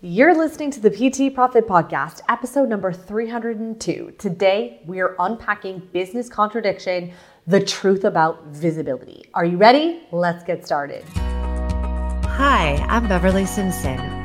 You're listening to the PT Profit Podcast, episode number 302. Today, we are unpacking business contradiction, the truth about visibility. Are you ready? Let's get started. Hi, I'm Beverly Simpson,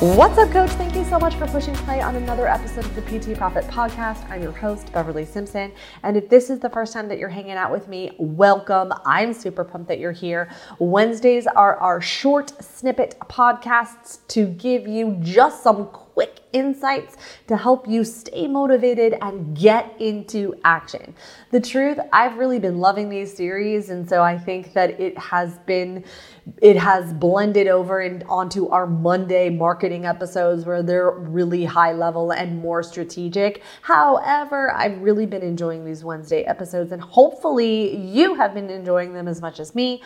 What's up, coach? Thank you so much for pushing play on another episode of the PT Profit Podcast. I'm your host, Beverly Simpson. And if this is the first time that you're hanging out with me, welcome. I'm super pumped that you're here. Wednesdays are our short snippet podcasts to give you just some quick insights to help you stay motivated and get into action. The truth, I've really been loving these series, and so I think that it has been it has blended over and onto our Monday marketing episodes where they're really high level and more strategic. However, I've really been enjoying these Wednesday episodes and hopefully you have been enjoying them as much as me.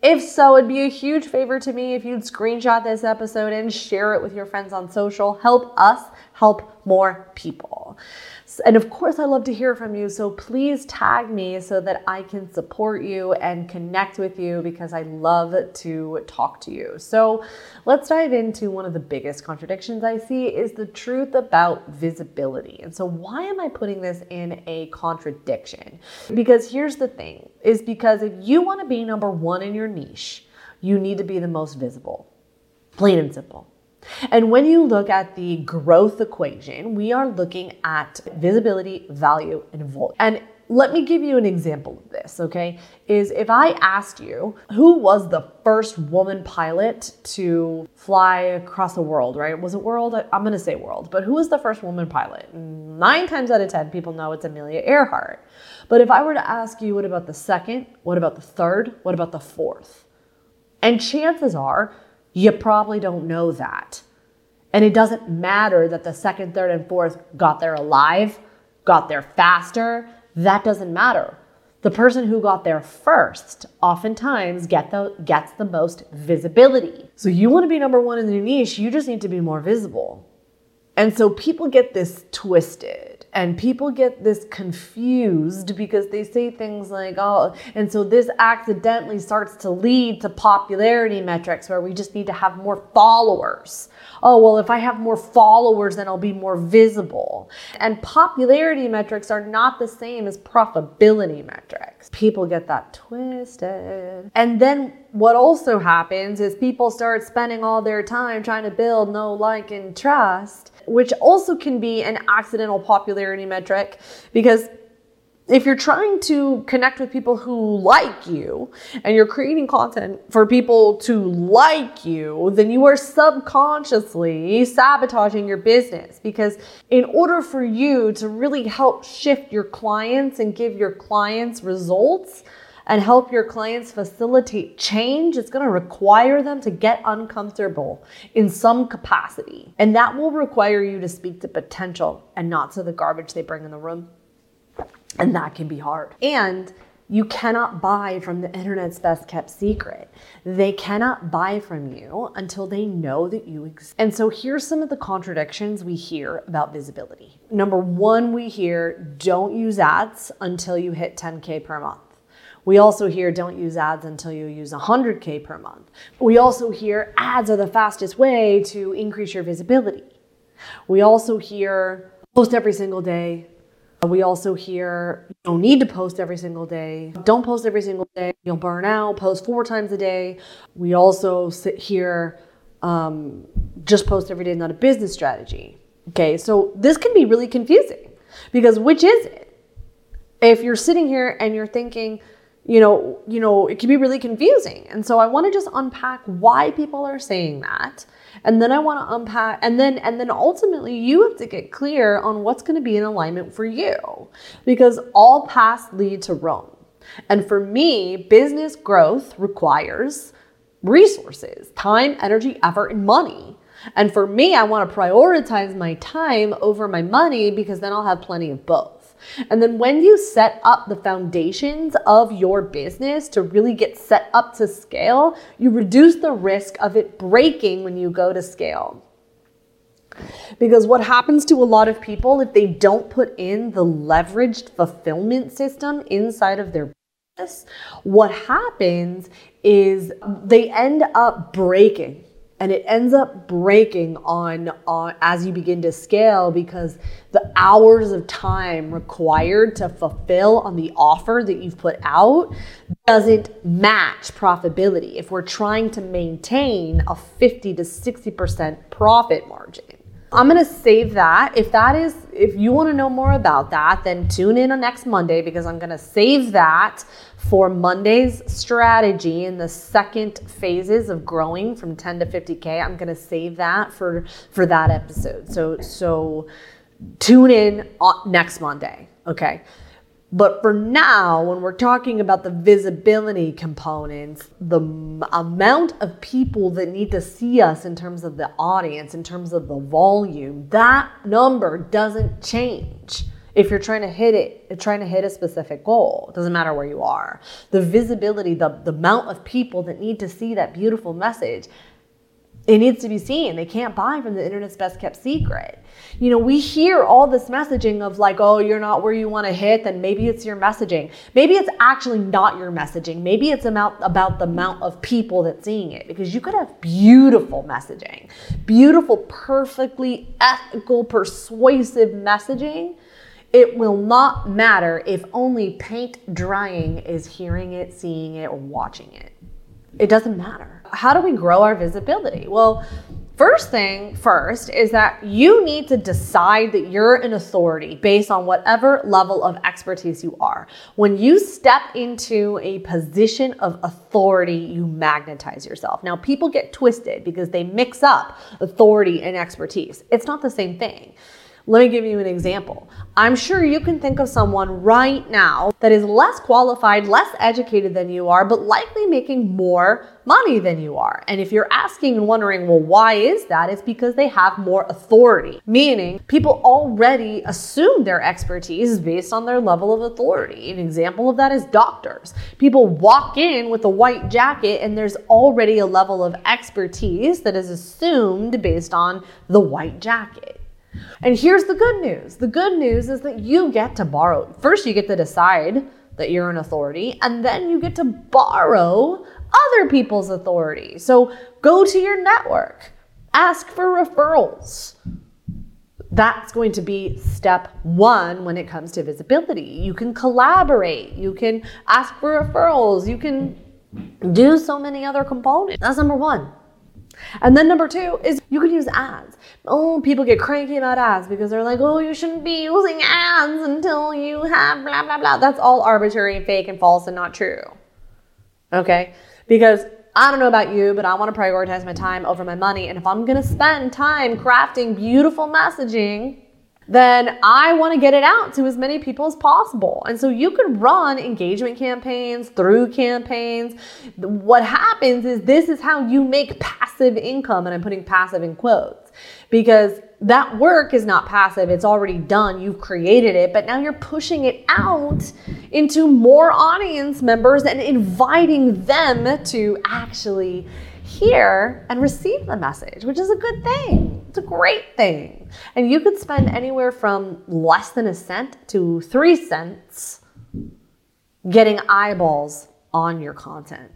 If so, it'd be a huge favor to me if you'd screenshot this episode and share it with your friends on social. Help us help more people. And of course, I love to hear from you. So please tag me so that I can support you and connect with you because I love to talk to you. So let's dive into one of the biggest contradictions I see is the truth about visibility. And so why am I putting this in a contradiction? Because here's the thing is because if you want to be number 1 in your niche, you need to be the most visible. Plain and simple. And when you look at the growth equation, we are looking at visibility, value, and volume. And let me give you an example of this, okay? Is if I asked you who was the first woman pilot to fly across the world, right? Was it world? I'm gonna say world, but who was the first woman pilot? Nine times out of 10, people know it's Amelia Earhart. But if I were to ask you, what about the second? What about the third? What about the fourth? And chances are, you probably don't know that. And it doesn't matter that the second, third, and fourth got there alive, got there faster. That doesn't matter. The person who got there first oftentimes get the, gets the most visibility. So you want to be number one in your niche, you just need to be more visible. And so people get this twisted and people get this confused because they say things like, oh, and so this accidentally starts to lead to popularity metrics where we just need to have more followers. Oh, well, if I have more followers, then I'll be more visible. And popularity metrics are not the same as profitability metrics. People get that twisted. And then what also happens is people start spending all their time trying to build know like, and trust which also can be an accidental popularity metric because if you're trying to connect with people who like you and you're creating content for people to like you, then you are subconsciously sabotaging your business. Because in order for you to really help shift your clients and give your clients results, and help your clients facilitate change, it's going to require them to get uncomfortable in some capacity. And that will require you to speak to potential and not to the garbage they bring in the room. And that can be hard. And you cannot buy from the internet's best kept secret. They cannot buy from you until they know that you exist. And so here's some of the contradictions we hear about visibility. Number one, we hear don't use ads until you hit 10K per month. We also hear don't use ads until you use 100K per month. We also hear ads are the fastest way to increase your visibility. We also hear post every single day. We also hear you don't need to post every single day. Don't post every single day. You'll burn out. Post four times a day. We also sit here um, just post every day, is not a business strategy. Okay, so this can be really confusing because which is it? If you're sitting here and you're thinking, you know, you know, it can be really confusing. And so I want to just unpack why people are saying that. And then I want to unpack and then and then ultimately you have to get clear on what's going to be in alignment for you. Because all paths lead to Rome. And for me, business growth requires resources, time, energy, effort, and money. And for me, I want to prioritize my time over my money because then I'll have plenty of both. And then when you set up the foundations of your business to really get set up to scale, you reduce the risk of it breaking when you go to scale. Because what happens to a lot of people if they don't put in the leveraged fulfillment system inside of their business, what happens is they end up breaking and it ends up breaking on, on as you begin to scale because the hours of time required to fulfill on the offer that you've put out doesn't match profitability. If we're trying to maintain a 50 to 60% profit margin I'm going to save that. If that is, if you want to know more about that, then tune in on next Monday because I'm going to save that for Monday's strategy in the second phases of growing from 10 to 50k. I'm going to save that for for that episode. So so tune in next Monday. Okay. But for now, when we're talking about the visibility components, the amount of people that need to see us in terms of the audience, in terms of the volume, that number doesn't change. If you're trying to hit it, trying to hit a specific goal, it doesn't matter where you are. The visibility, the, the amount of people that need to see that beautiful message, it needs to be seen. They can't buy from the internet's best kept secret. You know, we hear all this messaging of like, oh, you're not where you want to hit, then maybe it's your messaging. Maybe it's actually not your messaging. Maybe it's about, about the amount of people that's seeing it because you could have beautiful messaging, beautiful, perfectly ethical, persuasive messaging. It will not matter if only paint drying is hearing it, seeing it, or watching it. It doesn't matter. How do we grow our visibility? Well, First thing first is that you need to decide that you're an authority based on whatever level of expertise you are. When you step into a position of authority, you magnetize yourself. Now, people get twisted because they mix up authority and expertise. It's not the same thing. Let me give you an example. I'm sure you can think of someone right now that is less qualified, less educated than you are, but likely making more money than you are. And if you're asking and wondering, well, why is that? It's because they have more authority, meaning people already assume their expertise based on their level of authority. An example of that is doctors. People walk in with a white jacket and there's already a level of expertise that is assumed based on the white jacket. And here's the good news the good news is that you get to borrow. First, you get to decide that you're an authority, and then you get to borrow other people's authority. So go to your network, ask for referrals. That's going to be step one when it comes to visibility. You can collaborate, you can ask for referrals, you can do so many other components. That's number one. And then number two is you could use ads. Oh, people get cranky about ads because they're like, oh, you shouldn't be using ads until you have blah, blah, blah. That's all arbitrary and fake and false and not true. Okay? Because I don't know about you, but I want to prioritize my time over my money. And if I'm going to spend time crafting beautiful messaging, then I want to get it out to as many people as possible. And so you could run engagement campaigns through campaigns. What happens is this is how you make passive income, and I'm putting passive in quotes because that work is not passive. It's already done. You've created it, but now you're pushing it out into more audience members and inviting them to actually hear and receive the message, which is a good thing. It's a great thing. And you could spend anywhere from less than a cent to three cents getting eyeballs on your content.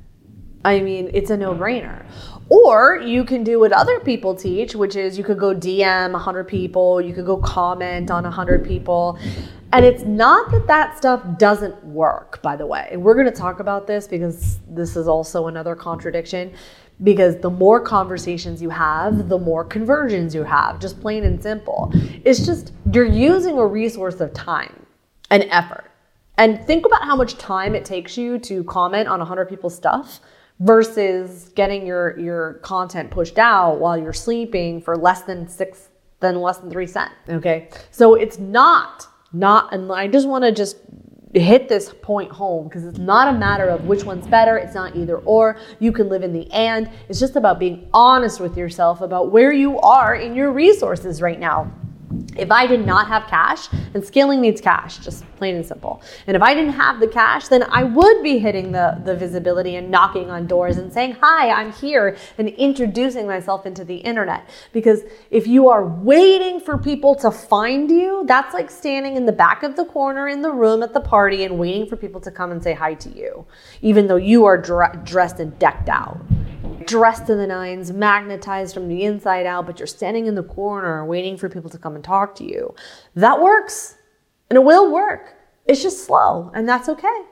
I mean, it's a no brainer. Or you can do what other people teach, which is you could go DM 100 people, you could go comment on 100 people. And it's not that that stuff doesn't work, by the way. We're going to talk about this because this is also another contradiction because the more conversations you have, the more conversions you have, just plain and simple. It's just you're using a resource of time and effort. And think about how much time it takes you to comment on 100 people's stuff versus getting your your content pushed out while you're sleeping for less than 6 than less than 3 cents, okay? So it's not not and I just want to just hit this point home because it's not a matter of which one's better. It's not either or. You can live in the and. It's just about being honest with yourself about where you are in your resources right now. If I did not have cash, and scaling needs cash, just plain and simple. And if I didn't have the cash, then I would be hitting the, the visibility and knocking on doors and saying, Hi, I'm here, and introducing myself into the internet. Because if you are waiting for people to find you, that's like standing in the back of the corner in the room at the party and waiting for people to come and say hi to you, even though you are dre- dressed and decked out dressed to the nines, magnetized from the inside out, but you're standing in the corner waiting for people to come and talk to you. That works and it will work. It's just slow and that's okay.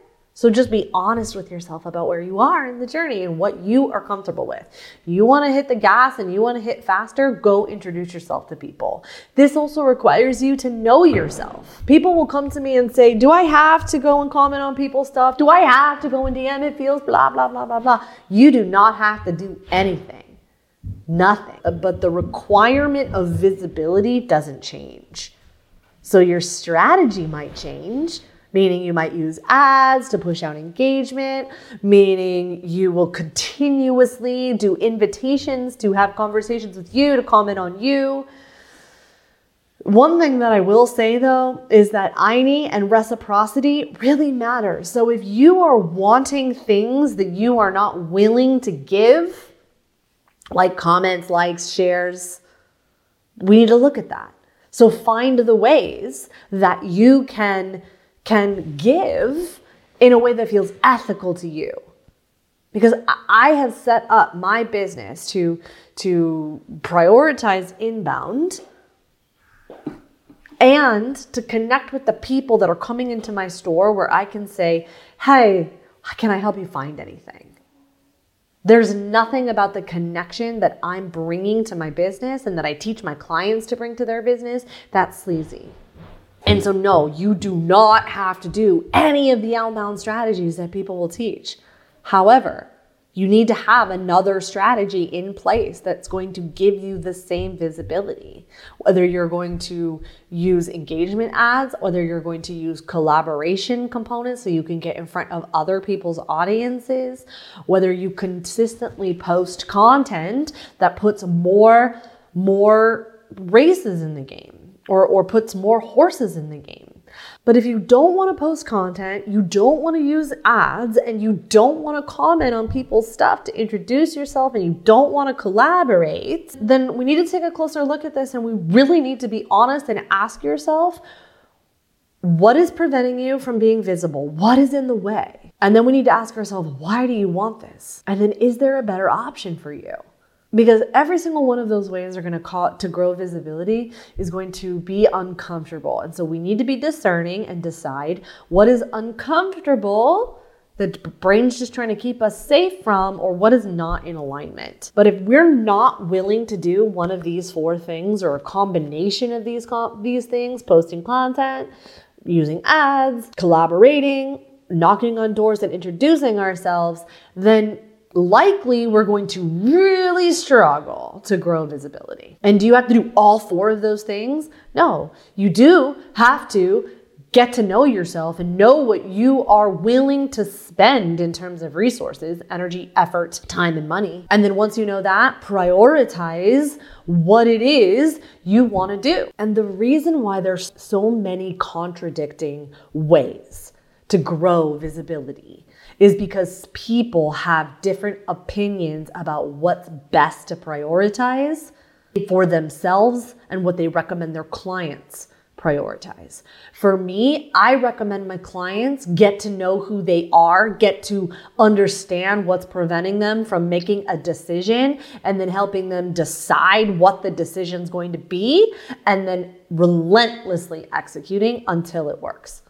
So just be honest with yourself about where you are in the journey and what you are comfortable with. You want to hit the gas and you want to hit faster, go introduce yourself to people. This also requires you to know yourself. People will come to me and say, Do I have to go and comment on people's stuff? Do I have to go and DM it feels blah, blah, blah, blah, blah? You do not have to do anything. Nothing. Uh, but the requirement of visibility doesn't change. So your strategy might change meaning you might use ads to push out engagement, meaning you will continuously do invitations to have conversations with you, to comment on you. One thing that I will say though is that INI and reciprocity really matter. So if you are wanting things that you are not willing to give, like comments, likes, shares, we need to look at that. So find the ways that you can can give in a way that feels ethical to you. Because I have set up my business to, to prioritize inbound and to connect with the people that are coming into my store where I can say, hey, can I help you find anything? There's nothing about the connection that I'm bringing to my business and that I teach my clients to bring to their business that's sleazy. And so, no, you do not have to do any of the outbound strategies that people will teach. However, you need to have another strategy in place that's going to give you the same visibility. Whether you're going to use engagement ads, whether you're going to use collaboration components so you can get in front of other people's audiences, whether you consistently post content that puts more more races in the game or, or puts more horses in the game. But if you don't want to post content, you don't want to use ads, and you don't want to comment on people's stuff to introduce yourself, and you don't want to collaborate, then we need to take a closer look at this and we really need to be honest and ask yourself what is preventing you from being visible? What is in the way? And then we need to ask ourselves, why do you want this? And then is there a better option for you? Because every single one of those ways are going to call to grow visibility is going to be uncomfortable. And so we need to be discerning and decide what is uncomfortable the brain's just trying to keep us safe from or what is not in alignment. But if we're not willing to do one of these four things or a combination of these these things posting content using ads collaborating knocking on doors and introducing ourselves then likely we're going to really struggle to grow visibility. And do you have to do all four of those things? No, you do have to get to know yourself and know what you are willing to spend in terms of resources, energy, effort, time, and money. And then once you know that, prioritize what it is you want to do. And the reason why there's so many contradicting ways to grow visibility is because people have different opinions about what's best to prioritize for themselves and what they recommend their clients prioritize. For me, I recommend my clients get to know who they are, get to understand what's preventing them from making a decision, and then helping them decide what the decision is going to be, and then relentlessly executing until it works.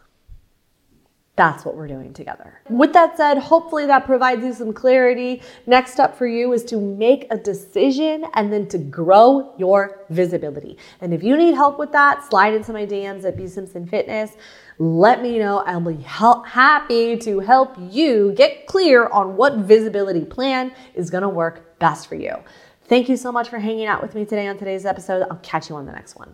That's what we're doing together. With that said, hopefully that provides you some clarity. Next up for you is to make a decision and then to grow your visibility. And if you need help with that, slide into my DMs at B Simpson Fitness. Let me know. I'll be help, happy to help you get clear on what visibility plan is going to work best for you. Thank you so much for hanging out with me today on today's episode. I'll catch you on the next one.